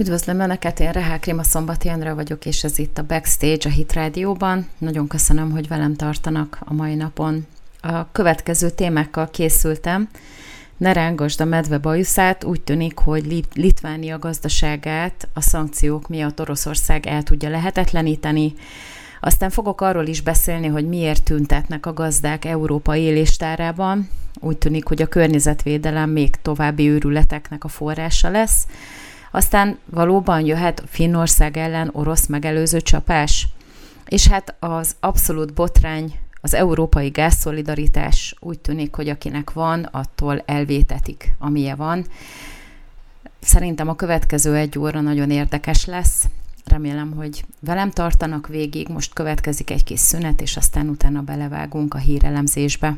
Üdvözlöm Önöket, én Rehák Rima Szombati Andrea vagyok, és ez itt a Backstage a Hit Rádióban. Nagyon köszönöm, hogy velem tartanak a mai napon. A következő témákkal készültem. Ne rángasd a medve bajuszát, úgy tűnik, hogy Litvánia gazdaságát a szankciók miatt Oroszország el tudja lehetetleníteni. Aztán fogok arról is beszélni, hogy miért tüntetnek a gazdák Európa éléstárában. Úgy tűnik, hogy a környezetvédelem még további őrületeknek a forrása lesz. Aztán valóban jöhet Finnország ellen orosz megelőző csapás. És hát az abszolút botrány, az európai gázszolidaritás úgy tűnik, hogy akinek van, attól elvétetik, amilyen van. Szerintem a következő egy óra nagyon érdekes lesz. Remélem, hogy velem tartanak végig. Most következik egy kis szünet, és aztán utána belevágunk a hírelemzésbe.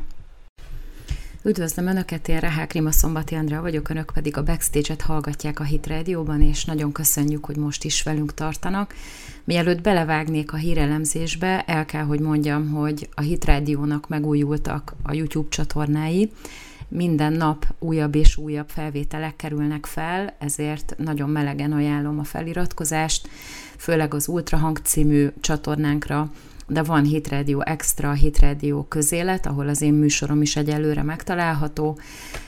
Üdvözlöm Önöket, én Rehák Rima Szombati Andrea vagyok, Önök pedig a Backstage-et hallgatják a Hit Radio-ban, és nagyon köszönjük, hogy most is velünk tartanak. Mielőtt belevágnék a hírelemzésbe, el kell, hogy mondjam, hogy a Hit Radio-nak megújultak a YouTube csatornái, minden nap újabb és újabb felvételek kerülnek fel, ezért nagyon melegen ajánlom a feliratkozást, főleg az Ultrahang című csatornánkra, de van Hit Radio Extra, Hit Radio közélet, ahol az én műsorom is egyelőre megtalálható,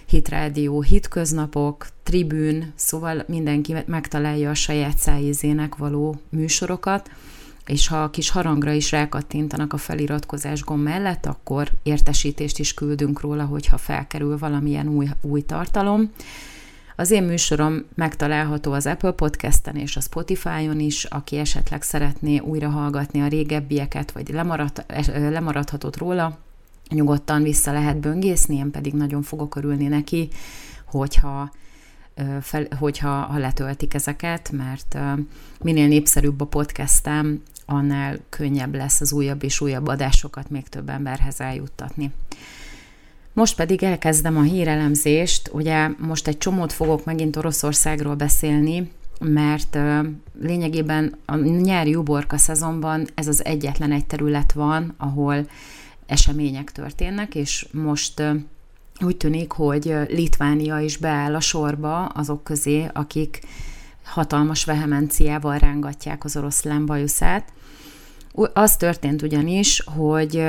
Hit Radio Hit köznapok, Tribün, szóval mindenki megtalálja a saját szájézének való műsorokat, és ha a kis harangra is rákattintanak a feliratkozás gomb mellett, akkor értesítést is küldünk róla, hogyha felkerül valamilyen új, új tartalom. Az én műsorom megtalálható az Apple Podcast-en és a Spotify-on is, aki esetleg szeretné újra hallgatni a régebbieket, vagy lemarad, lemaradhatott róla, nyugodtan vissza lehet böngészni, én pedig nagyon fogok örülni neki, hogyha fel, hogyha ha letöltik ezeket, mert minél népszerűbb a podcastem, annál könnyebb lesz az újabb és újabb adásokat még több emberhez eljuttatni. Most pedig elkezdem a hírelemzést. Ugye most egy csomót fogok megint Oroszországról beszélni, mert lényegében a nyári uborka szezonban ez az egyetlen egy terület van, ahol események történnek, és most úgy tűnik, hogy Litvánia is beáll a sorba azok közé, akik hatalmas vehemenciával rángatják az oroszlán bajuszát. Az történt ugyanis, hogy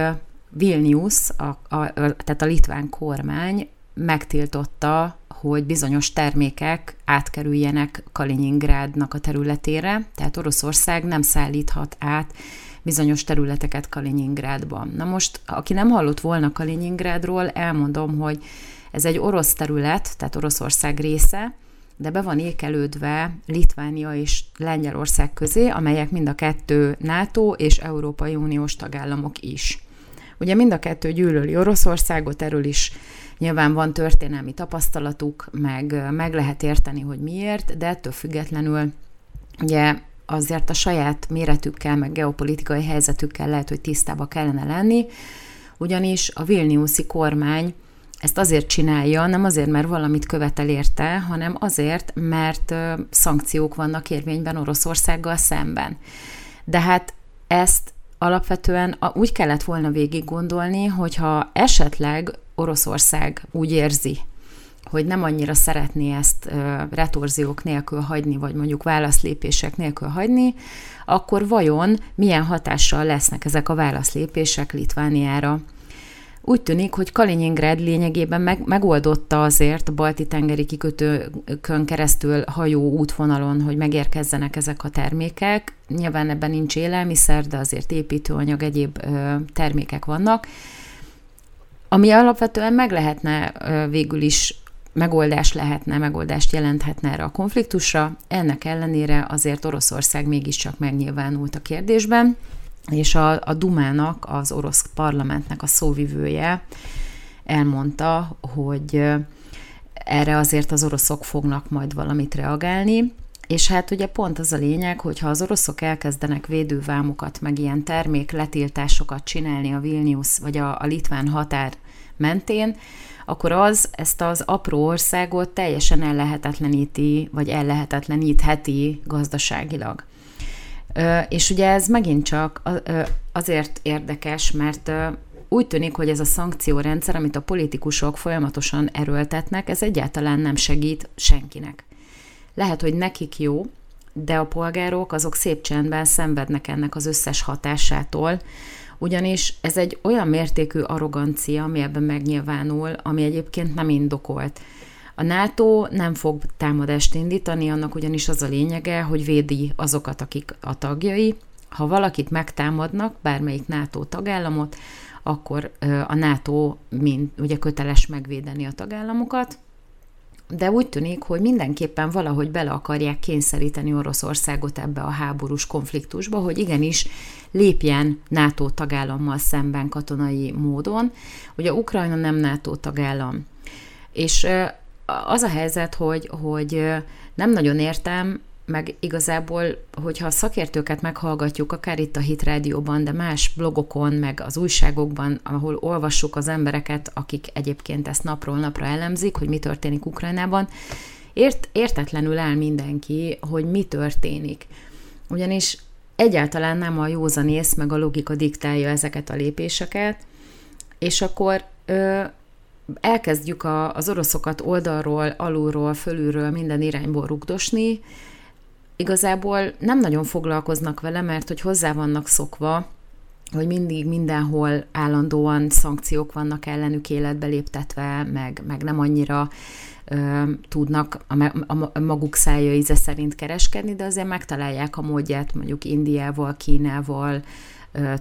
Vilnius, a, a, tehát a litván kormány megtiltotta, hogy bizonyos termékek átkerüljenek Kaliningrádnak a területére, tehát Oroszország nem szállíthat át bizonyos területeket Kaliningrádban. Na most, aki nem hallott volna Kaliningrádról, elmondom, hogy ez egy orosz terület, tehát Oroszország része, de be van ékelődve Litvánia és Lengyelország közé, amelyek mind a kettő NATO és Európai Uniós tagállamok is. Ugye mind a kettő gyűlöli Oroszországot, erről is nyilván van történelmi tapasztalatuk, meg, meg lehet érteni, hogy miért, de ettől függetlenül ugye azért a saját méretükkel, meg geopolitikai helyzetükkel lehet, hogy tisztába kellene lenni, ugyanis a Vilniuszi kormány ezt azért csinálja, nem azért, mert valamit követel érte, hanem azért, mert szankciók vannak érvényben Oroszországgal szemben. De hát ezt alapvetően úgy kellett volna végig gondolni, hogyha esetleg Oroszország úgy érzi, hogy nem annyira szeretné ezt retorziók nélkül hagyni, vagy mondjuk válaszlépések nélkül hagyni, akkor vajon milyen hatással lesznek ezek a válaszlépések Litvániára? Úgy tűnik, hogy Kaliningrad lényegében meg, megoldotta azért a balti-tengeri kikötőkön keresztül hajó útvonalon, hogy megérkezzenek ezek a termékek. Nyilván ebben nincs élelmiszer, de azért építőanyag, egyéb termékek vannak, ami alapvetően meg lehetne végül is megoldás lehetne, megoldást jelenthetne erre a konfliktusra. Ennek ellenére azért Oroszország mégiscsak megnyilvánult a kérdésben, és a, a Dumának, az orosz parlamentnek a szóvivője elmondta, hogy erre azért az oroszok fognak majd valamit reagálni, és hát ugye pont az a lényeg, hogy ha az oroszok elkezdenek védővámokat, meg ilyen termék letiltásokat csinálni a Vilnius vagy a, a litván határ mentén, akkor az ezt az apró országot teljesen ellehetetleníti, vagy ellehetetlenítheti gazdaságilag. És ugye ez megint csak azért érdekes, mert úgy tűnik, hogy ez a szankciórendszer, amit a politikusok folyamatosan erőltetnek, ez egyáltalán nem segít senkinek. Lehet, hogy nekik jó, de a polgárok azok szép csendben szenvednek ennek az összes hatásától, ugyanis ez egy olyan mértékű arrogancia, ami ebben megnyilvánul, ami egyébként nem indokolt. A NATO nem fog támadást indítani, annak ugyanis az a lényege, hogy védi azokat, akik a tagjai. Ha valakit megtámadnak, bármelyik NATO tagállamot, akkor a NATO mind, ugye köteles megvédeni a tagállamokat, de úgy tűnik, hogy mindenképpen valahogy bele akarják kényszeríteni Oroszországot ebbe a háborús konfliktusba, hogy igenis lépjen NATO tagállammal szemben katonai módon. Ugye Ukrajna nem NATO tagállam. És az a helyzet, hogy, hogy nem nagyon értem, meg igazából, hogyha a szakértőket meghallgatjuk, akár itt a Hit Rádióban, de más blogokon, meg az újságokban, ahol olvassuk az embereket, akik egyébként ezt napról napra elemzik, hogy mi történik Ukrajnában, ért, értetlenül áll mindenki, hogy mi történik. Ugyanis egyáltalán nem a józanész, meg a logika diktálja ezeket a lépéseket, és akkor ö, elkezdjük a, az oroszokat oldalról, alulról, fölülről, minden irányból rugdosni, igazából nem nagyon foglalkoznak vele, mert hogy hozzá vannak szokva, hogy mindig mindenhol állandóan szankciók vannak ellenük életbe léptetve, meg, meg nem annyira ö, tudnak a, a, maguk szája íze szerint kereskedni, de azért megtalálják a módját mondjuk Indiával, Kínával,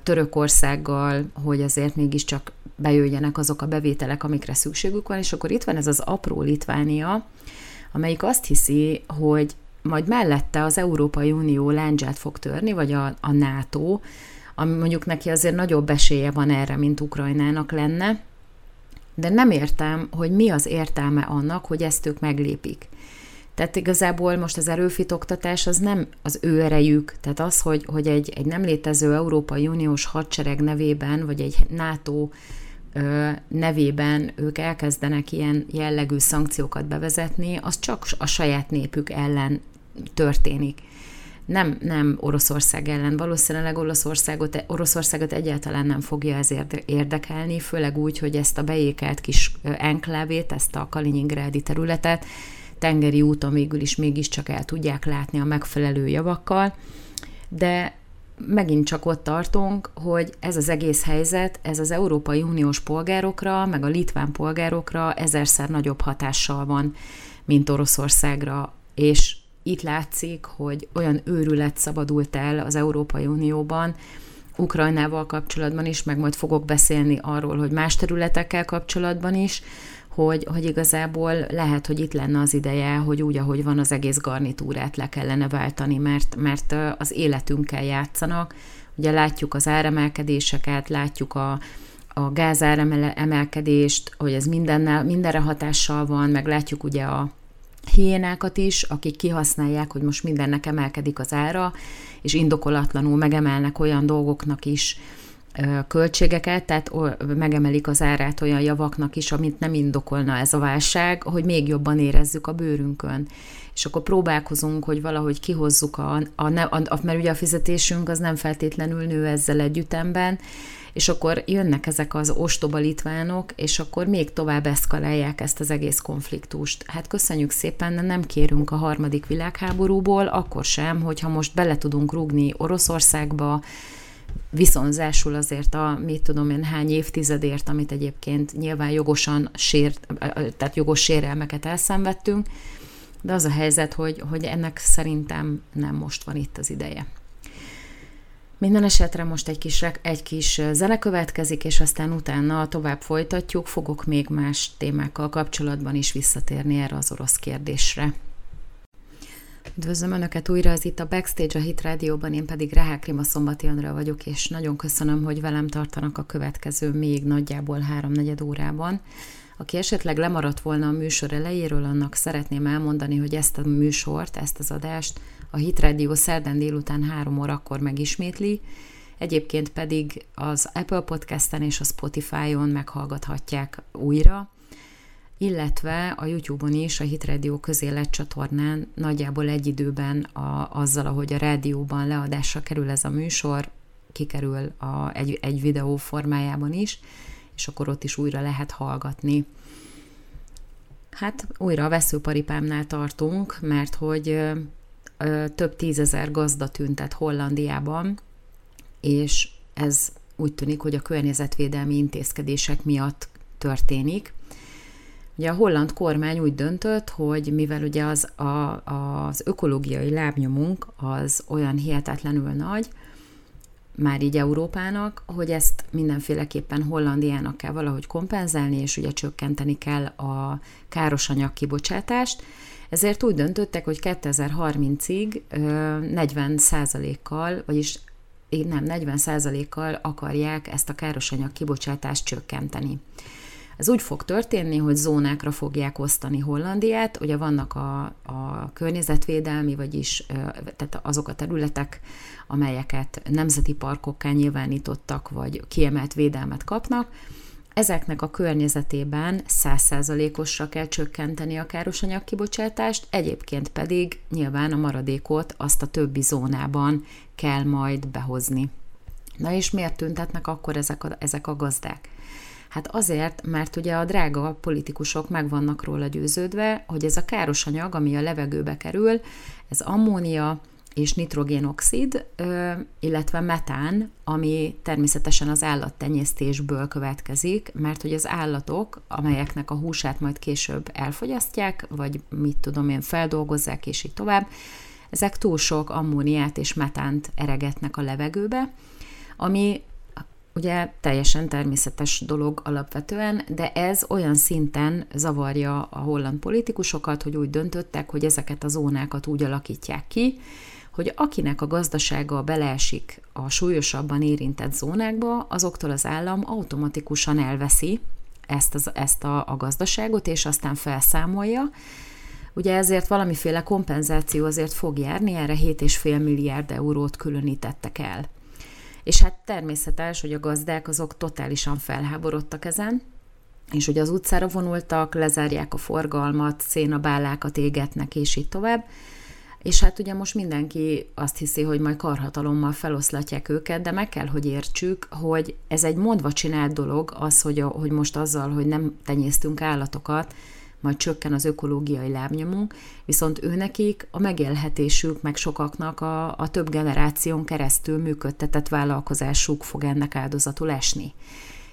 Törökországgal, hogy azért mégiscsak bejöjjenek azok a bevételek, amikre szükségük van, és akkor itt van ez az apró Litvánia, amelyik azt hiszi, hogy majd mellette az Európai Unió láncsát fog törni, vagy a, a NATO, ami mondjuk neki azért nagyobb esélye van erre, mint Ukrajnának lenne, de nem értem, hogy mi az értelme annak, hogy ezt ők meglépik. Tehát igazából most az erőfitoktatás az nem az ő erejük, tehát az, hogy, hogy egy, egy nem létező Európai Uniós hadsereg nevében, vagy egy NATO nevében ők elkezdenek ilyen jellegű szankciókat bevezetni, az csak a saját népük ellen történik. Nem, nem Oroszország ellen. Valószínűleg Oroszországot, Oroszországot egyáltalán nem fogja ez érdekelni, főleg úgy, hogy ezt a beékelt kis enklávét, ezt a Kaliningrádi területet tengeri úton végül is mégiscsak el tudják látni a megfelelő javakkal, de megint csak ott tartunk, hogy ez az egész helyzet, ez az Európai Uniós polgárokra, meg a litván polgárokra ezerszer nagyobb hatással van, mint Oroszországra, és itt látszik, hogy olyan őrület szabadult el az Európai Unióban, Ukrajnával kapcsolatban is, meg majd fogok beszélni arról, hogy más területekkel kapcsolatban is, hogy, hogy igazából lehet, hogy itt lenne az ideje, hogy úgy, ahogy van, az egész garnitúrát le kellene váltani, mert, mert az életünkkel játszanak. Ugye látjuk az áremelkedéseket, látjuk a, a gázáremelkedést, hogy ez mindennel, mindenre hatással van, meg látjuk ugye a, hiénákat is, akik kihasználják, hogy most mindennek emelkedik az ára, és indokolatlanul megemelnek olyan dolgoknak is költségeket, tehát megemelik az árát olyan javaknak is, amit nem indokolna ez a válság, hogy még jobban érezzük a bőrünkön. És akkor próbálkozunk, hogy valahogy kihozzuk a, a, a, a mert ugye a fizetésünk az nem feltétlenül nő ezzel együttemben, és akkor jönnek ezek az ostoba litvánok, és akkor még tovább eszkalálják ezt az egész konfliktust. Hát köszönjük szépen, de nem kérünk a harmadik világháborúból, akkor sem, hogyha most bele tudunk rugni Oroszországba, viszonzásul azért a, mit tudom én, hány évtizedért, amit egyébként nyilván jogosan sért, tehát jogos sérelmeket elszenvedtünk, de az a helyzet, hogy, hogy ennek szerintem nem most van itt az ideje. Minden esetre most egy kis, egy kis zene következik, és aztán utána tovább folytatjuk, fogok még más témákkal kapcsolatban is visszatérni erre az orosz kérdésre. Üdvözlöm Önöket újra, ez itt a Backstage a Hit Rádióban, én pedig Rehák Rima Szombati Andra vagyok, és nagyon köszönöm, hogy velem tartanak a következő még nagyjából háromnegyed órában. Aki esetleg lemaradt volna a műsor elejéről, annak szeretném elmondani, hogy ezt a műsort, ezt az adást a Hit Radio szerdán délután három órakor megismétli, egyébként pedig az Apple Podcast-en és a Spotify-on meghallgathatják újra, illetve a YouTube-on is, a Hit Radio közélet csatornán nagyjából egy időben a, azzal, ahogy a rádióban leadásra kerül ez a műsor, kikerül a, egy, egy videó formájában is, és akkor ott is újra lehet hallgatni. Hát újra a veszőparipámnál tartunk, mert hogy több tízezer gazda tüntet Hollandiában, és ez úgy tűnik, hogy a környezetvédelmi intézkedések miatt történik. Ugye a holland kormány úgy döntött, hogy mivel ugye az, a, az ökológiai lábnyomunk az olyan hihetetlenül nagy, már így Európának, hogy ezt mindenféleképpen Hollandiának kell valahogy kompenzálni, és ugye csökkenteni kell a károsanyag kibocsátást. Ezért úgy döntöttek, hogy 2030-ig 40 kal vagyis nem, 40 kal akarják ezt a károsanyag kibocsátást csökkenteni. Ez úgy fog történni, hogy zónákra fogják osztani Hollandiát, ugye vannak a, a környezetvédelmi, vagyis tehát azok a területek, amelyeket nemzeti parkokká nyilvánítottak, vagy kiemelt védelmet kapnak, Ezeknek a környezetében 100%-osra kell csökkenteni a károsanyag kibocsátást, egyébként pedig nyilván a maradékot azt a többi zónában kell majd behozni. Na és miért tüntetnek akkor ezek a, ezek a gazdák? Hát azért, mert ugye a drága politikusok meg vannak róla győződve, hogy ez a káros anyag, ami a levegőbe kerül, ez ammónia és nitrogénoxid, illetve metán, ami természetesen az állattenyésztésből következik, mert hogy az állatok, amelyeknek a húsát majd később elfogyasztják, vagy mit tudom én, feldolgozzák, és így tovább, ezek túl sok ammóniát és metánt eregetnek a levegőbe, ami ugye teljesen természetes dolog alapvetően, de ez olyan szinten zavarja a holland politikusokat, hogy úgy döntöttek, hogy ezeket a zónákat úgy alakítják ki, hogy akinek a gazdasága beleesik a súlyosabban érintett zónákba, azoktól az állam automatikusan elveszi ezt, az, ezt a, a gazdaságot, és aztán felszámolja. Ugye ezért valamiféle kompenzáció azért fog járni, erre 7,5 milliárd eurót különítettek el. És hát természetes, hogy a gazdák azok totálisan felháborodtak ezen, és hogy az utcára vonultak, lezárják a forgalmat, szénabálákat égetnek, és így tovább. És hát ugye most mindenki azt hiszi, hogy majd karhatalommal feloszlatják őket, de meg kell, hogy értsük, hogy ez egy mondva csinált dolog, az, hogy, a, hogy most azzal, hogy nem tenyésztünk állatokat, majd csökken az ökológiai lábnyomunk, viszont őnekik a megélhetésük, meg sokaknak a, a több generáción keresztül működtetett vállalkozásuk fog ennek áldozatul esni.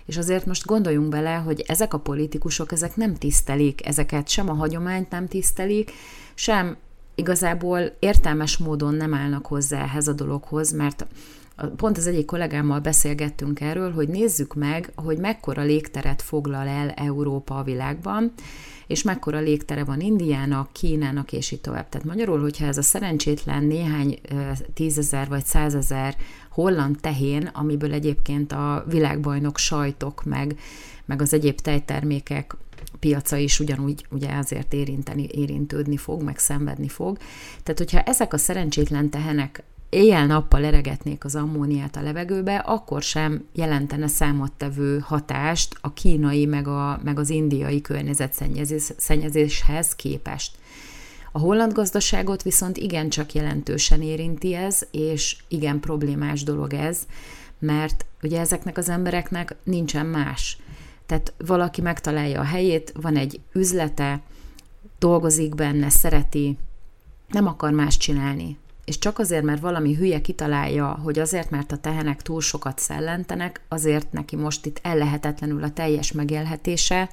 És azért most gondoljunk bele, hogy ezek a politikusok, ezek nem tisztelik ezeket, sem a hagyományt nem tisztelik, sem igazából értelmes módon nem állnak hozzá ehhez a dologhoz, mert pont az egyik kollégámmal beszélgettünk erről, hogy nézzük meg, hogy mekkora légteret foglal el Európa a világban, és mekkora légtere van Indiának, Kínának, és így tovább. Tehát magyarul, hogyha ez a szerencsétlen néhány tízezer vagy százezer holland tehén, amiből egyébként a világbajnok sajtok meg, meg az egyéb tejtermékek piaca is ugyanúgy ugye azért érinteni, érintődni fog, meg szenvedni fog. Tehát, hogyha ezek a szerencsétlen tehenek éjjel-nappal eregetnék az ammóniát a levegőbe, akkor sem jelentene számottevő hatást a kínai meg, a, meg az indiai környezetszennyezéshez képest. A holland gazdaságot viszont igencsak jelentősen érinti ez, és igen problémás dolog ez, mert ugye ezeknek az embereknek nincsen más. Tehát valaki megtalálja a helyét, van egy üzlete, dolgozik benne, szereti, nem akar más csinálni és csak azért, mert valami hülye kitalálja, hogy azért, mert a tehenek túl sokat szellentenek, azért neki most itt ellehetetlenül a teljes megélhetése,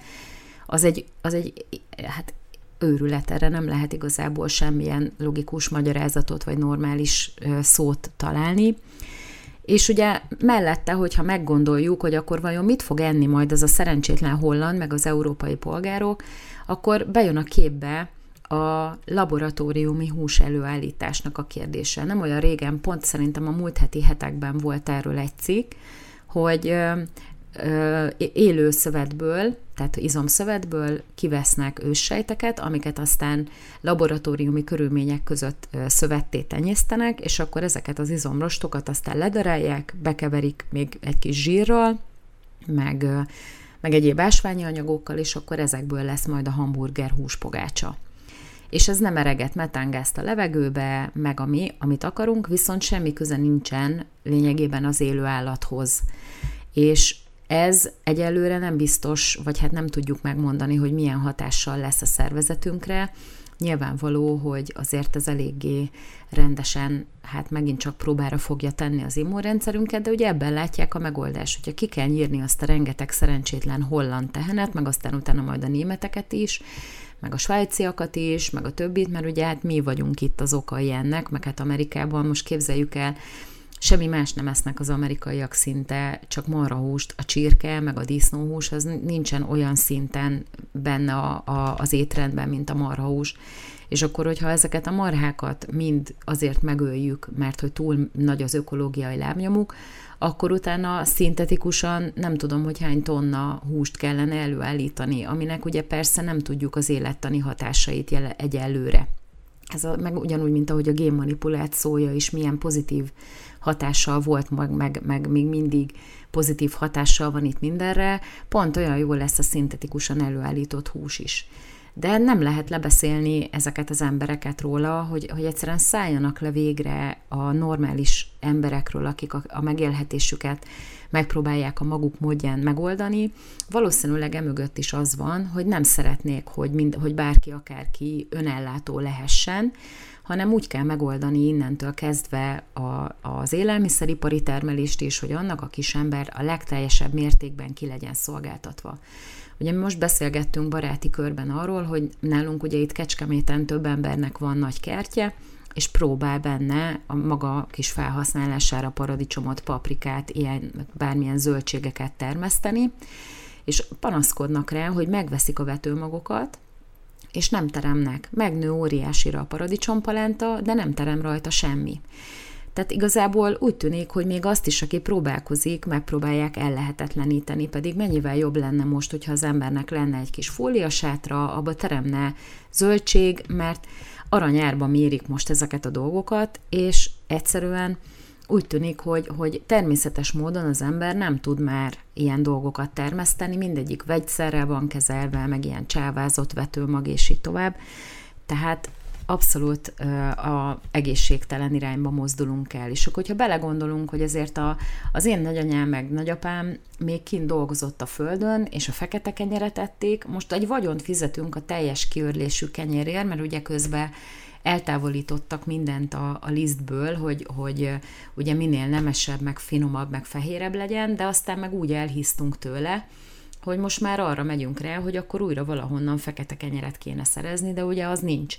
az egy, az egy hát őrület, erre nem lehet igazából semmilyen logikus magyarázatot vagy normális szót találni. És ugye mellette, hogyha meggondoljuk, hogy akkor vajon mit fog enni majd az a szerencsétlen holland, meg az európai polgárok, akkor bejön a képbe a laboratóriumi hús előállításnak a kérdése. Nem olyan régen, pont szerintem a múlt heti hetekben volt erről egy cikk, hogy élő szövetből, tehát izomszövetből kivesznek őssejteket, amiket aztán laboratóriumi körülmények között szövetté tenyésztenek, és akkor ezeket az izomrostokat aztán ledarálják, bekeverik még egy kis zsírral, meg, meg egyéb ásványi anyagokkal, és akkor ezekből lesz majd a hamburger húspogácsa és ez nem ereget metángázt a levegőbe, meg ami, amit akarunk, viszont semmi köze nincsen lényegében az élő állathoz. És ez egyelőre nem biztos, vagy hát nem tudjuk megmondani, hogy milyen hatással lesz a szervezetünkre. Nyilvánvaló, hogy azért ez eléggé rendesen, hát megint csak próbára fogja tenni az immunrendszerünket, de ugye ebben látják a megoldást, hogyha ki kell nyírni azt a rengeteg szerencsétlen holland tehenet, meg aztán utána majd a németeket is, meg a svájciakat is, meg a többit, mert ugye hát mi vagyunk itt az okai ennek, meg hát Amerikában most képzeljük el, semmi más nem esznek az amerikaiak szinte, csak marhahúst, a csirke, meg a disznóhús, az nincsen olyan szinten benne a, a, az étrendben, mint a marhahús. És akkor, hogyha ezeket a marhákat mind azért megöljük, mert hogy túl nagy az ökológiai lábnyomuk, akkor utána szintetikusan nem tudom, hogy hány tonna húst kellene előállítani, aminek ugye persze nem tudjuk az élettani hatásait egyelőre. Ez a, meg ugyanúgy, mint ahogy a génmanipulált szója is milyen pozitív hatással volt, meg, meg, meg még mindig pozitív hatással van itt mindenre, pont olyan jó lesz a szintetikusan előállított hús is de nem lehet lebeszélni ezeket az embereket róla, hogy, hogy egyszerűen szálljanak le végre a normális emberekről, akik a, a megélhetésüket megpróbálják a maguk módján megoldani. Valószínűleg emögött is az van, hogy nem szeretnék, hogy, mind, hogy bárki akárki önellátó lehessen, hanem úgy kell megoldani innentől kezdve a, az élelmiszeripari termelést is, hogy annak a kis ember a legteljesebb mértékben ki legyen szolgáltatva. Ugye mi most beszélgettünk baráti körben arról, hogy nálunk ugye itt Kecskeméten több embernek van nagy kertje, és próbál benne a maga kis felhasználására paradicsomot, paprikát, ilyen, bármilyen zöldségeket termeszteni, és panaszkodnak rá, hogy megveszik a vetőmagokat, és nem teremnek. Megnő óriásira a paradicsompalánta, de nem terem rajta semmi. Tehát igazából úgy tűnik, hogy még azt is, aki próbálkozik, megpróbálják ellehetetleníteni, pedig mennyivel jobb lenne most, hogyha az embernek lenne egy kis fóliasátra, abba teremne zöldség, mert aranyárba mérik most ezeket a dolgokat, és egyszerűen úgy tűnik, hogy, hogy természetes módon az ember nem tud már ilyen dolgokat termeszteni, mindegyik vegyszerrel van kezelve, meg ilyen csávázott vetőmag, és így tovább. Tehát abszolút a egészségtelen irányba mozdulunk el. És akkor, hogyha belegondolunk, hogy ezért a, az én nagyanyám meg nagyapám még kint dolgozott a földön, és a fekete kenyeret ették, most egy vagyont fizetünk a teljes kiörlésű kenyérért, mert ugye közben eltávolítottak mindent a, a lisztből, hogy, hogy ugye minél nemesebb, meg finomabb, meg fehérebb legyen, de aztán meg úgy elhisztunk tőle, hogy most már arra megyünk rá, hogy akkor újra valahonnan fekete kenyeret kéne szerezni, de ugye az nincs.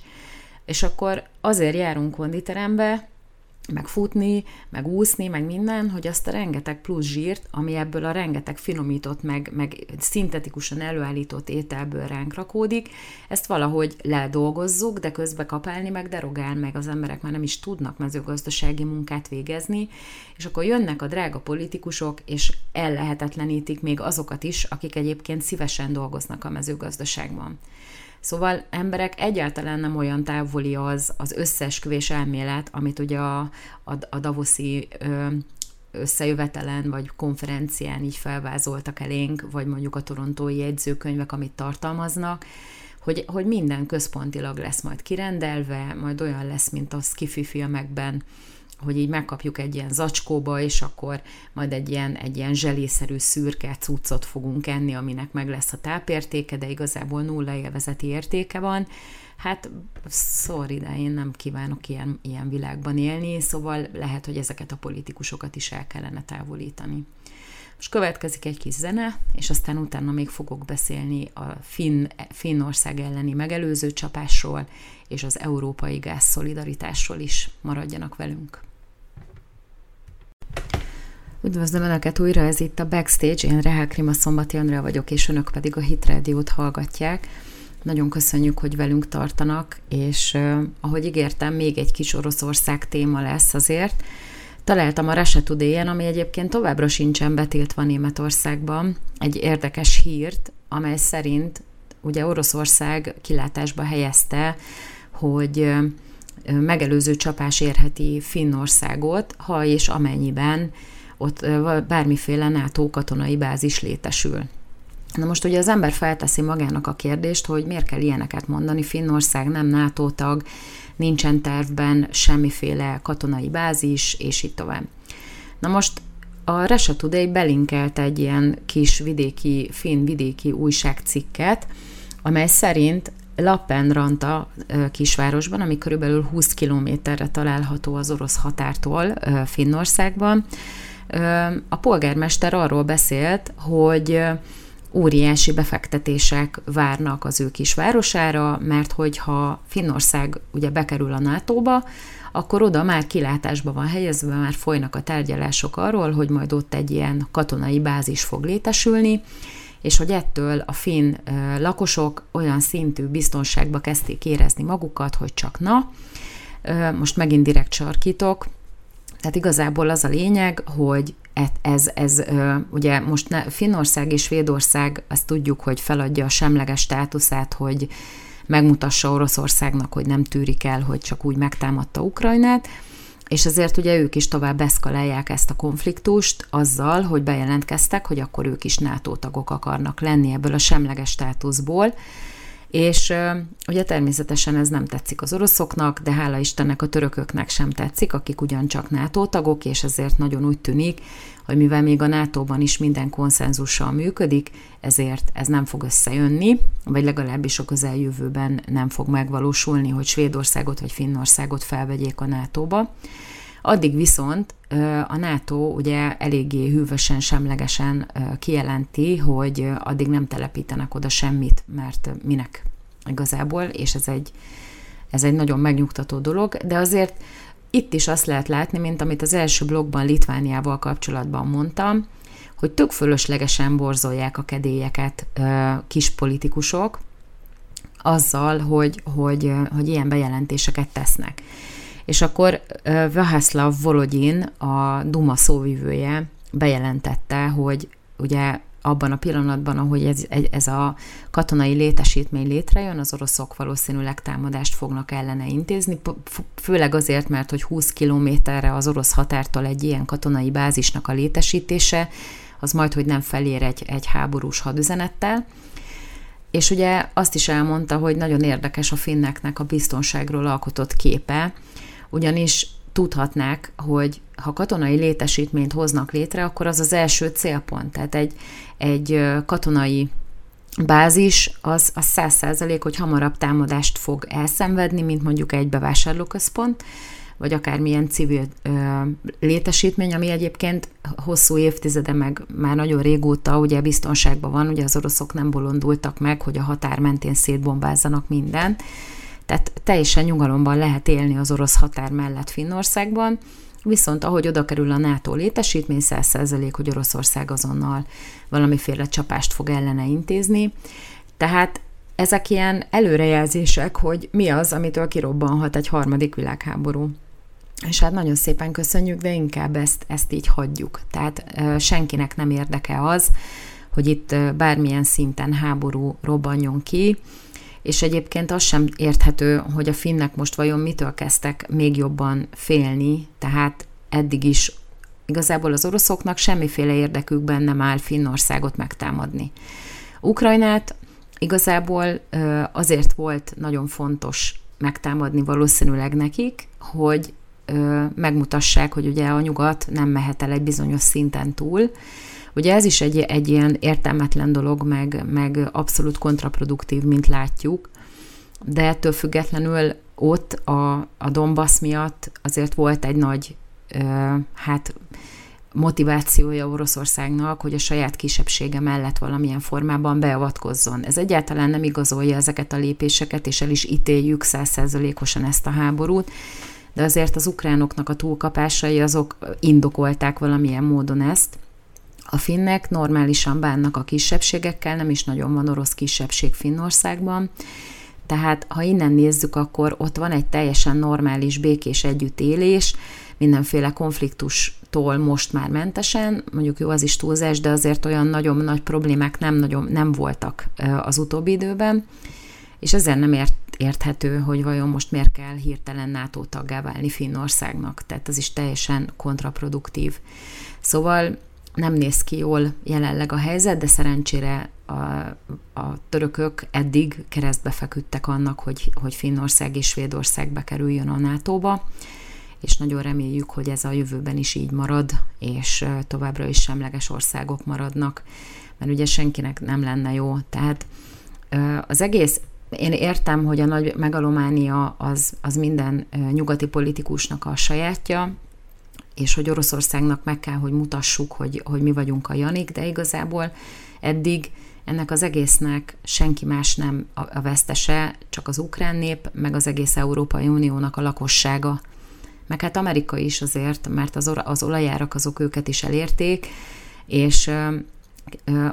És akkor azért járunk konditerembe, meg futni, meg úszni, meg minden, hogy azt a rengeteg plusz zsírt, ami ebből a rengeteg finomított, meg, meg szintetikusan előállított ételből ránk rakódik, ezt valahogy ledolgozzuk, de közbe kapálni meg derogál, meg az emberek már nem is tudnak mezőgazdasági munkát végezni, és akkor jönnek a drága politikusok, és ellehetetlenítik még azokat is, akik egyébként szívesen dolgoznak a mezőgazdaságban. Szóval emberek egyáltalán nem olyan távoli az, az összeesküvés elmélet, amit ugye a, a, a Davoszi összejövetelen vagy konferencián így felvázoltak elénk, vagy mondjuk a torontói jegyzőkönyvek, amit tartalmaznak, hogy, hogy minden központilag lesz majd kirendelve, majd olyan lesz, mint a skifi filmekben, hogy így megkapjuk egy ilyen zacskóba, és akkor majd egy ilyen, egy ilyen zselészerű szürke cuccot fogunk enni, aminek meg lesz a tápértéke, de igazából nulla élvezeti értéke van. Hát sorry, de én nem kívánok ilyen, ilyen világban élni, szóval lehet, hogy ezeket a politikusokat is el kellene távolítani. Most következik egy kis zene, és aztán utána még fogok beszélni a Finn, Finnország elleni megelőző csapásról, és az európai gáz szolidaritásról is. Maradjanak velünk! Üdvözlöm Önöket újra, ez itt a Backstage, én Rehel Krima Szombati Andrea vagyok, és Önök pedig a Hit Radio-t hallgatják. Nagyon köszönjük, hogy velünk tartanak, és uh, ahogy ígértem, még egy kis Oroszország téma lesz azért. Találtam a Russia today ami egyébként továbbra sincsen betiltva Németországban, egy érdekes hírt, amely szerint ugye Oroszország kilátásba helyezte, hogy megelőző csapás érheti Finnországot, ha és amennyiben ott bármiféle NATO katonai bázis létesül. Na most ugye az ember felteszi magának a kérdést, hogy miért kell ilyeneket mondani, Finnország nem NATO tag, nincsen tervben semmiféle katonai bázis, és így tovább. Na most a Russia Today belinkelt egy ilyen kis vidéki, finn vidéki újságcikket, amely szerint Lappenranta kisvárosban, ami körülbelül 20 kilométerre található az orosz határtól Finnországban. A polgármester arról beszélt, hogy óriási befektetések várnak az ő kisvárosára, mert hogyha Finnország ugye bekerül a NATO-ba, akkor oda már kilátásba van helyezve, már folynak a tárgyalások arról, hogy majd ott egy ilyen katonai bázis fog létesülni, és hogy ettől a finn lakosok olyan szintű biztonságba kezdték érezni magukat, hogy csak na, most megint direkt sarkítok, tehát igazából az a lényeg, hogy ez, ez, ugye most ne, Finnország és Svédország, azt tudjuk, hogy feladja a semleges státuszát, hogy megmutassa Oroszországnak, hogy nem tűrik el, hogy csak úgy megtámadta Ukrajnát, és ezért ugye ők is tovább eszkalálják ezt a konfliktust azzal, hogy bejelentkeztek, hogy akkor ők is NATO tagok akarnak lenni ebből a semleges státuszból, és ugye természetesen ez nem tetszik az oroszoknak, de hála Istennek a törököknek sem tetszik, akik ugyancsak NATO tagok, és ezért nagyon úgy tűnik, hogy mivel még a NATO-ban is minden konszenzussal működik, ezért ez nem fog összejönni, vagy legalábbis a közeljövőben nem fog megvalósulni, hogy Svédországot vagy Finnországot felvegyék a NATO-ba. Addig viszont a NATO ugye eléggé hűvösen, semlegesen kijelenti, hogy addig nem telepítenek oda semmit, mert minek igazából, és ez egy, ez egy nagyon megnyugtató dolog, de azért itt is azt lehet látni, mint amit az első blogban Litvániával kapcsolatban mondtam, hogy tök fölöslegesen borzolják a kedélyeket kis politikusok, azzal, hogy, hogy, hogy ilyen bejelentéseket tesznek. És akkor Vahaszlav Volodyin, a Duma szóvivője bejelentette, hogy ugye abban a pillanatban, ahogy ez, ez a katonai létesítmény létrejön, az oroszok valószínűleg támadást fognak ellene intézni, főleg azért, mert hogy 20 kilométerre az orosz határtól egy ilyen katonai bázisnak a létesítése, az majd, hogy nem felér egy, egy háborús hadüzenettel. És ugye azt is elmondta, hogy nagyon érdekes a finneknek a biztonságról alkotott képe, ugyanis tudhatnák, hogy ha katonai létesítményt hoznak létre, akkor az az első célpont. Tehát egy, egy katonai bázis az a száz százalék, hogy hamarabb támadást fog elszenvedni, mint mondjuk egy bevásárlóközpont, vagy akármilyen civil ö, létesítmény, ami egyébként hosszú évtizede, meg már nagyon régóta ugye biztonságban van, ugye az oroszok nem bolondultak meg, hogy a határ mentén szétbombázzanak mindent, tehát teljesen nyugalomban lehet élni az orosz határ mellett Finnországban, viszont ahogy oda kerül a NATO létesítmény, 100% hogy Oroszország azonnal valamiféle csapást fog ellene intézni. Tehát ezek ilyen előrejelzések, hogy mi az, amitől kirobbanhat egy harmadik világháború. És hát nagyon szépen köszönjük, de inkább ezt, ezt így hagyjuk. Tehát senkinek nem érdeke az, hogy itt bármilyen szinten háború robbanjon ki, és egyébként az sem érthető, hogy a finnek most vajon mitől kezdtek még jobban félni, tehát eddig is igazából az oroszoknak semmiféle érdekükben nem áll Finnországot megtámadni. Ukrajnát igazából azért volt nagyon fontos megtámadni valószínűleg nekik, hogy megmutassák, hogy ugye a nyugat nem mehet el egy bizonyos szinten túl, Ugye ez is egy, egy ilyen értelmetlen dolog, meg, meg abszolút kontraproduktív, mint látjuk, de ettől függetlenül ott a, a Donbass miatt azért volt egy nagy, ö, hát motivációja Oroszországnak, hogy a saját kisebbsége mellett valamilyen formában beavatkozzon. Ez egyáltalán nem igazolja ezeket a lépéseket, és el is ítéljük százszerzalékosan ezt a háborút, de azért az ukránoknak a túlkapásai azok indokolták valamilyen módon ezt, a finnek normálisan bánnak a kisebbségekkel, nem is nagyon van orosz kisebbség Finnországban, tehát ha innen nézzük, akkor ott van egy teljesen normális, békés együttélés, mindenféle konfliktustól most már mentesen, mondjuk jó, az is túlzás, de azért olyan nagyon nagy problémák nem, nagyon, nem voltak az utóbbi időben, és ezzel nem ért, érthető, hogy vajon most miért kell hirtelen NATO taggá válni Finnországnak, tehát ez is teljesen kontraproduktív. Szóval nem néz ki jól jelenleg a helyzet, de szerencsére a, a törökök eddig keresztbe feküdtek annak, hogy, hogy Finnország és Svédország bekerüljön a NATO-ba, és nagyon reméljük, hogy ez a jövőben is így marad, és továbbra is semleges országok maradnak, mert ugye senkinek nem lenne jó. Tehát az egész én értem, hogy a nagy megalománia az, az minden nyugati politikusnak a sajátja, és hogy Oroszországnak meg kell, hogy mutassuk, hogy, hogy mi vagyunk a Janik, de igazából eddig ennek az egésznek senki más nem a vesztese, csak az ukrán nép, meg az egész Európai Uniónak a lakossága. Meg hát Amerika is azért, mert az, az olajárak azok őket is elérték, és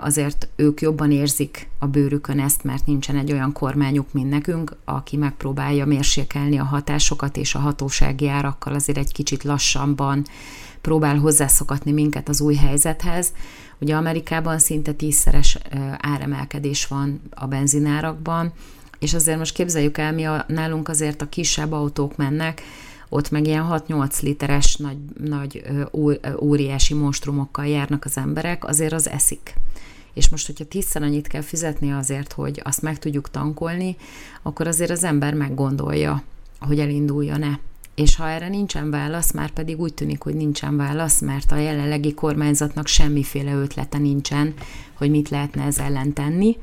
azért ők jobban érzik a bőrükön ezt, mert nincsen egy olyan kormányuk, mint nekünk, aki megpróbálja mérsékelni a hatásokat, és a hatósági árakkal azért egy kicsit lassanban próbál hozzászokatni minket az új helyzethez. Ugye Amerikában szinte tízszeres áremelkedés van a benzinárakban, és azért most képzeljük el, mi a, nálunk azért a kisebb autók mennek, ott meg ilyen 6-8 literes nagy, nagy óriási monstrumokkal járnak az emberek, azért az eszik. És most, hogyha tízszer annyit kell fizetni azért, hogy azt meg tudjuk tankolni, akkor azért az ember meggondolja, hogy elinduljon-e. És ha erre nincsen válasz, már pedig úgy tűnik, hogy nincsen válasz, mert a jelenlegi kormányzatnak semmiféle ötlete nincsen, hogy mit lehetne ez ellen tenni,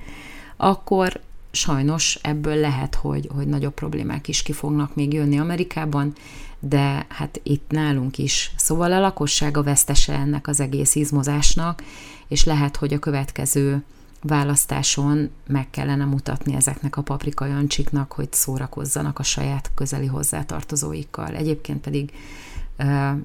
akkor sajnos ebből lehet, hogy, hogy nagyobb problémák is ki fognak még jönni Amerikában, de hát itt nálunk is. Szóval a lakosság a vesztese ennek az egész izmozásnak, és lehet, hogy a következő választáson meg kellene mutatni ezeknek a paprika jancsiknak, hogy szórakozzanak a saját közeli hozzátartozóikkal. Egyébként pedig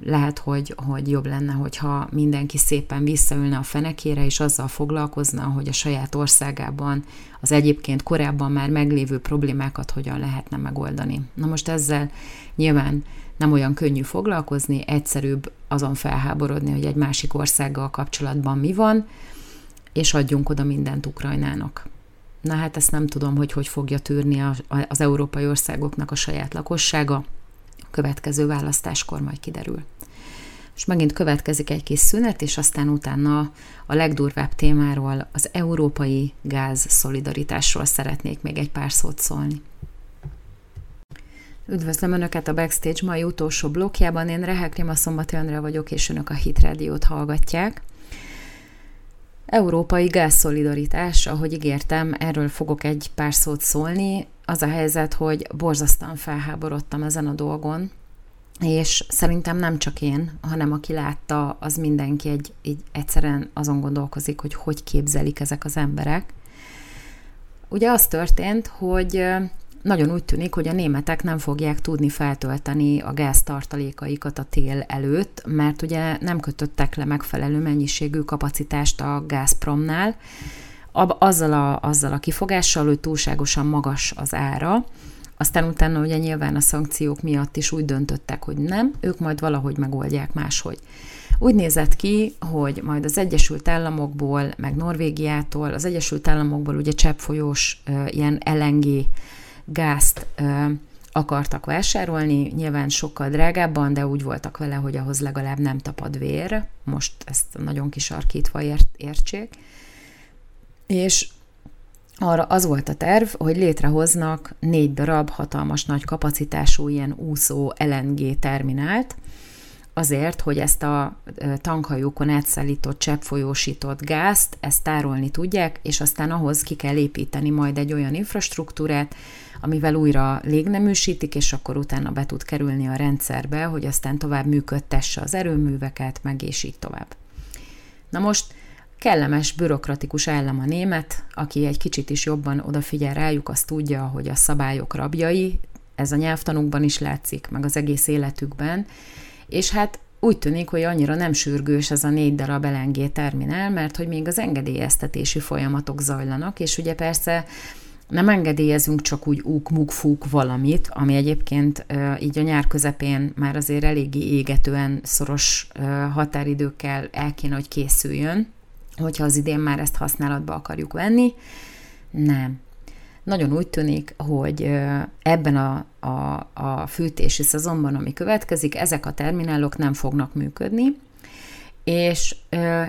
lehet, hogy, hogy jobb lenne, hogyha mindenki szépen visszaülne a fenekére, és azzal foglalkozna, hogy a saját országában az egyébként korábban már meglévő problémákat hogyan lehetne megoldani. Na most ezzel nyilván nem olyan könnyű foglalkozni, egyszerűbb azon felháborodni, hogy egy másik országgal kapcsolatban mi van, és adjunk oda mindent Ukrajnának. Na hát ezt nem tudom, hogy hogy fogja tűrni az európai országoknak a saját lakossága, következő választáskor majd kiderül. És megint következik egy kis szünet, és aztán utána a legdurvább témáról, az európai gáz szolidaritásról szeretnék még egy pár szót szólni. Üdvözlöm Önöket a Backstage mai utolsó blokkjában. Én Rehek Rima Szombati Andrea vagyok, és Önök a Hit Radio-t hallgatják. Európai gázszolidaritás, ahogy ígértem, erről fogok egy pár szót szólni. Az a helyzet, hogy borzasztóan felháborodtam ezen a dolgon, és szerintem nem csak én, hanem aki látta, az mindenki egy, egy egyszerűen azon gondolkozik, hogy hogy képzelik ezek az emberek. Ugye az történt, hogy nagyon úgy tűnik, hogy a németek nem fogják tudni feltölteni a gáztartalékaikat a tél előtt, mert ugye nem kötöttek le megfelelő mennyiségű kapacitást a Gazpromnál, azzal a, azzal a kifogással, hogy túlságosan magas az ára, aztán utána ugye nyilván a szankciók miatt is úgy döntöttek, hogy nem, ők majd valahogy megoldják máshogy. Úgy nézett ki, hogy majd az Egyesült Államokból, meg Norvégiától, az Egyesült Államokból ugye cseppfolyós ilyen LNG gázt akartak vásárolni, nyilván sokkal drágábban, de úgy voltak vele, hogy ahhoz legalább nem tapad vér, most ezt nagyon kisarkítva ért, értsék. És arra az volt a terv, hogy létrehoznak négy darab hatalmas nagy kapacitású ilyen úszó LNG terminált, azért, hogy ezt a tankhajókon átszállított cseppfolyósított gázt, ezt tárolni tudják, és aztán ahhoz ki kell építeni majd egy olyan infrastruktúrát, amivel újra légneműsítik, és akkor utána be tud kerülni a rendszerbe, hogy aztán tovább működtesse az erőműveket, meg és így tovább. Na most kellemes, bürokratikus állam a német, aki egy kicsit is jobban odafigyel rájuk, azt tudja, hogy a szabályok rabjai, ez a nyelvtanukban is látszik, meg az egész életükben, és hát úgy tűnik, hogy annyira nem sürgős ez a négy darab LNG terminál, mert hogy még az engedélyeztetési folyamatok zajlanak, és ugye persze nem engedélyezünk csak úgy úk-muk-fúk valamit, ami egyébként így a nyár közepén már azért eléggé égetően szoros határidőkkel el kéne, hogy készüljön, hogyha az idén már ezt használatba akarjuk venni. Nem. Nagyon úgy tűnik, hogy ebben a, a, a fűtési szezonban, ami következik, ezek a terminálok nem fognak működni, és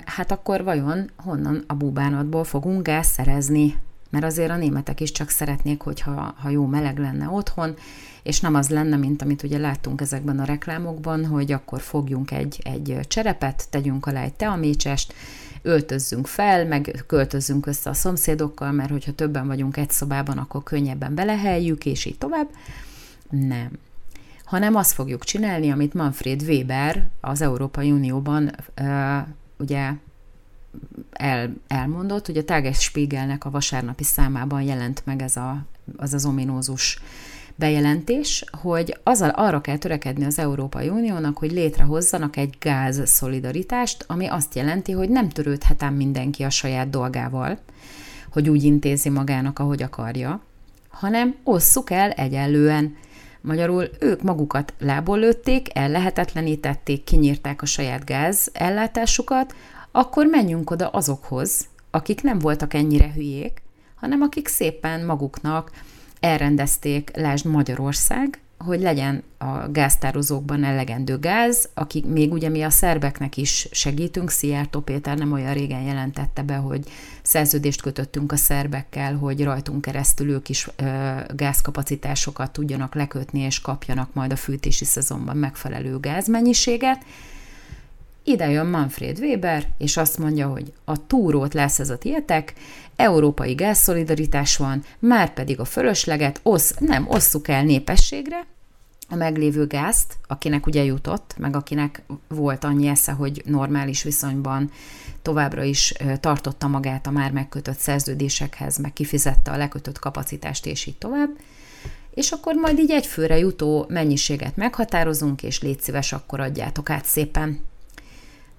hát akkor vajon honnan a búbánatból fogunk gáz szerezni mert azért a németek is csak szeretnék, hogyha ha jó meleg lenne otthon, és nem az lenne, mint amit ugye láttunk ezekben a reklámokban, hogy akkor fogjunk egy, egy cserepet, tegyünk alá egy teamécsest, öltözzünk fel, meg költözzünk össze a szomszédokkal, mert hogyha többen vagyunk egy szobában, akkor könnyebben beleheljük, és így tovább. Nem. Hanem azt fogjuk csinálni, amit Manfred Weber az Európai Unióban ugye el, elmondott, hogy a Tagesspiegelnek a vasárnapi számában jelent meg ez a, az az ominózus bejelentés, hogy azzal arra kell törekedni az Európai Uniónak, hogy létrehozzanak egy gáz szolidaritást, ami azt jelenti, hogy nem törődhetem mindenki a saját dolgával, hogy úgy intézi magának, ahogy akarja, hanem osszuk el egyenlően. Magyarul ők magukat lából lőtték, ellehetetlenítették, kinyírták a saját gáz ellátásukat, akkor menjünk oda azokhoz, akik nem voltak ennyire hülyék, hanem akik szépen maguknak elrendezték, lásd Magyarország, hogy legyen a gáztározókban elegendő gáz, akik még ugye mi a szerbeknek is segítünk, Szijjártó Péter nem olyan régen jelentette be, hogy szerződést kötöttünk a szerbekkel, hogy rajtunk keresztül ők is ö, gázkapacitásokat tudjanak lekötni, és kapjanak majd a fűtési szezonban megfelelő gázmennyiséget, ide jön Manfred Weber, és azt mondja, hogy a túrót lesz ez a tietek, európai gázszolidaritás van, már pedig a fölösleget osz, nem osszuk el népességre, a meglévő gázt, akinek ugye jutott, meg akinek volt annyi esze, hogy normális viszonyban továbbra is tartotta magát a már megkötött szerződésekhez, meg kifizette a lekötött kapacitást, és így tovább. És akkor majd így egyfőre jutó mennyiséget meghatározunk, és légy szíves, akkor adjátok át szépen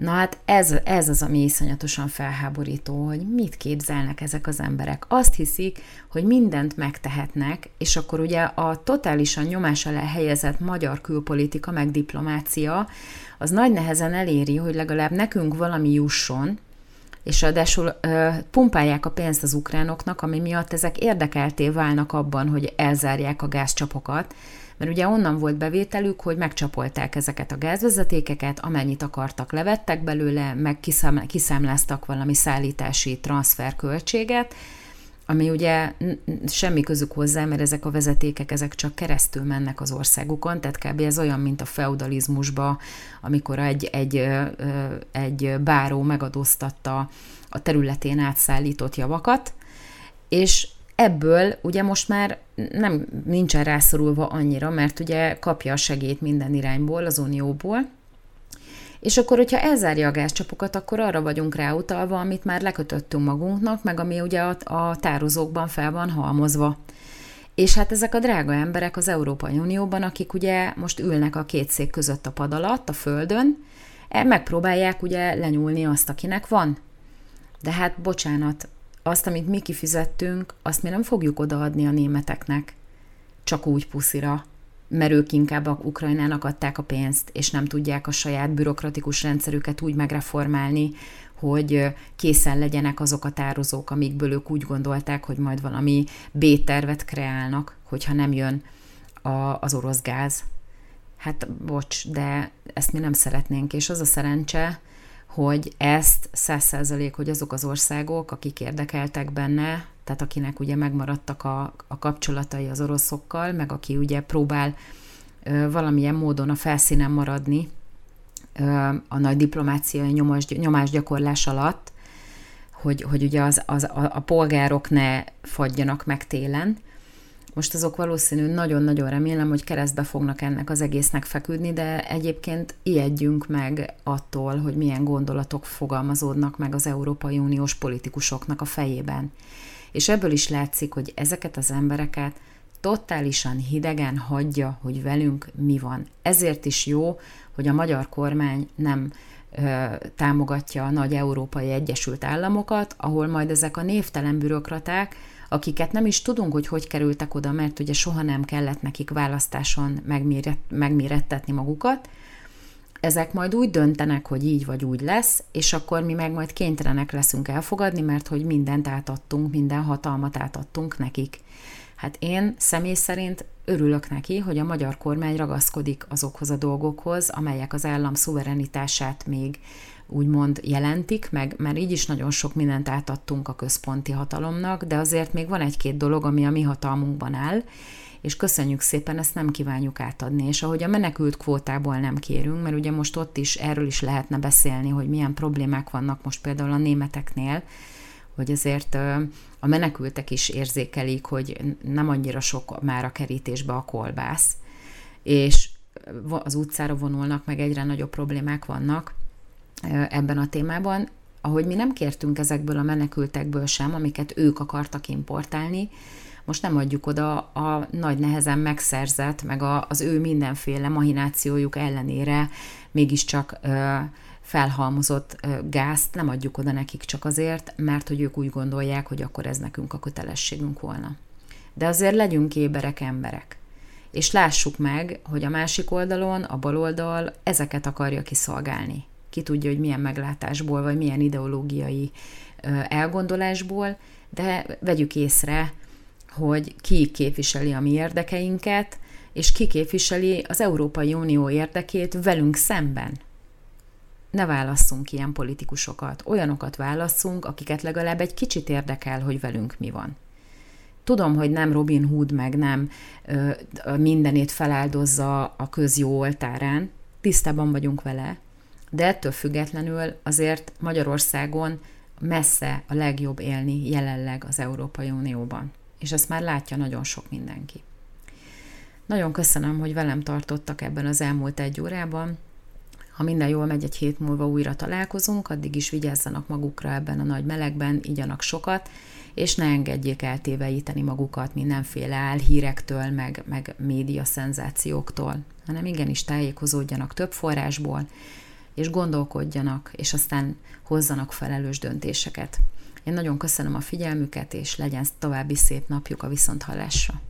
Na hát ez, ez az, ami iszonyatosan felháborító, hogy mit képzelnek ezek az emberek. Azt hiszik, hogy mindent megtehetnek, és akkor ugye a totálisan nyomás alá helyezett magyar külpolitika, meg diplomácia, az nagy nehezen eléri, hogy legalább nekünk valami jusson, és ráadásul ö, pumpálják a pénzt az ukránoknak, ami miatt ezek érdekelté válnak abban, hogy elzárják a gázcsapokat, mert ugye onnan volt bevételük, hogy megcsapolták ezeket a gázvezetékeket, amennyit akartak, levettek belőle, meg kiszámláztak valami szállítási transferköltséget, ami ugye semmi közük hozzá, mert ezek a vezetékek, ezek csak keresztül mennek az országukon, tehát kb. ez olyan, mint a feudalizmusba, amikor egy, egy, egy báró megadóztatta a területén átszállított javakat, és ebből ugye most már nem nincsen rászorulva annyira, mert ugye kapja a segét minden irányból, az unióból, és akkor, hogyha elzárja a gázcsapokat, akkor arra vagyunk ráutalva, amit már lekötöttünk magunknak, meg ami ugye a, a tározókban fel van halmozva. És hát ezek a drága emberek az Európai Unióban, akik ugye most ülnek a két szék között a pad alatt, a földön, e, megpróbálják ugye lenyúlni azt, akinek van. De hát bocsánat, azt, amit mi kifizettünk, azt mi nem fogjuk odaadni a németeknek, csak úgy puszira, mert ők inkább a Ukrajnának adták a pénzt, és nem tudják a saját bürokratikus rendszerüket úgy megreformálni, hogy készen legyenek azok a tározók, amikből ők úgy gondolták, hogy majd valami B-tervet kreálnak, hogyha nem jön a, az orosz gáz. Hát bocs, de ezt mi nem szeretnénk, és az a szerencse, hogy ezt száz százalék, hogy azok az országok, akik érdekeltek benne, tehát akinek ugye megmaradtak a, a kapcsolatai az oroszokkal, meg aki ugye próbál ö, valamilyen módon a felszínen maradni ö, a nagy diplomáciai nyomás, nyomásgyakorlás alatt, hogy, hogy ugye az, az, a, a polgárok ne fagyjanak meg télen, most azok valószínű nagyon-nagyon remélem, hogy keresztbe fognak ennek az egésznek feküdni, de egyébként ijedjünk meg attól, hogy milyen gondolatok fogalmazódnak meg az Európai Uniós politikusoknak a fejében. És ebből is látszik, hogy ezeket az embereket totálisan hidegen hagyja, hogy velünk mi van. Ezért is jó, hogy a magyar kormány nem támogatja a nagy európai Egyesült Államokat, ahol majd ezek a névtelen bürokraták akiket nem is tudunk, hogy hogy kerültek oda, mert ugye soha nem kellett nekik választáson megméret, megmérettetni magukat, ezek majd úgy döntenek, hogy így vagy úgy lesz, és akkor mi meg majd kénytelenek leszünk elfogadni, mert hogy mindent átadtunk, minden hatalmat átadtunk nekik. Hát én személy szerint örülök neki, hogy a magyar kormány ragaszkodik azokhoz a dolgokhoz, amelyek az állam szuverenitását még úgymond jelentik, meg mert így is nagyon sok mindent átadtunk a központi hatalomnak, de azért még van egy-két dolog, ami a mi hatalmunkban áll, és köszönjük szépen, ezt nem kívánjuk átadni. És ahogy a menekült kvótából nem kérünk, mert ugye most ott is erről is lehetne beszélni, hogy milyen problémák vannak most például a németeknél, hogy azért a menekültek is érzékelik, hogy nem annyira sok már a kerítésbe a kolbász, és az utcára vonulnak, meg egyre nagyobb problémák vannak ebben a témában. Ahogy mi nem kértünk ezekből a menekültekből sem, amiket ők akartak importálni, most nem adjuk oda a nagy nehezen megszerzett, meg a, az ő mindenféle mahinációjuk ellenére mégiscsak ö, felhalmozott gázt nem adjuk oda nekik csak azért, mert hogy ők úgy gondolják, hogy akkor ez nekünk a kötelességünk volna. De azért legyünk éberek emberek. És lássuk meg, hogy a másik oldalon, a baloldal ezeket akarja kiszolgálni. Ki tudja, hogy milyen meglátásból, vagy milyen ideológiai elgondolásból, de vegyük észre, hogy ki képviseli a mi érdekeinket, és ki képviseli az Európai Unió érdekét velünk szemben. Ne válasszunk ilyen politikusokat, olyanokat válasszunk, akiket legalább egy kicsit érdekel, hogy velünk mi van. Tudom, hogy nem Robin Hood, meg nem ö, mindenét feláldozza a közjó oltárán, tisztában vagyunk vele, de ettől függetlenül azért Magyarországon messze a legjobb élni jelenleg az Európai Unióban és ezt már látja nagyon sok mindenki. Nagyon köszönöm, hogy velem tartottak ebben az elmúlt egy órában. Ha minden jól megy, egy hét múlva újra találkozunk, addig is vigyázzanak magukra ebben a nagy melegben, igyanak sokat, és ne engedjék eltéveíteni magukat mindenféle álhírektől, meg, meg média szenzációktól, hanem igenis tájékozódjanak több forrásból, és gondolkodjanak, és aztán hozzanak felelős döntéseket. Én nagyon köszönöm a figyelmüket, és legyen további szép napjuk a viszonthallásra.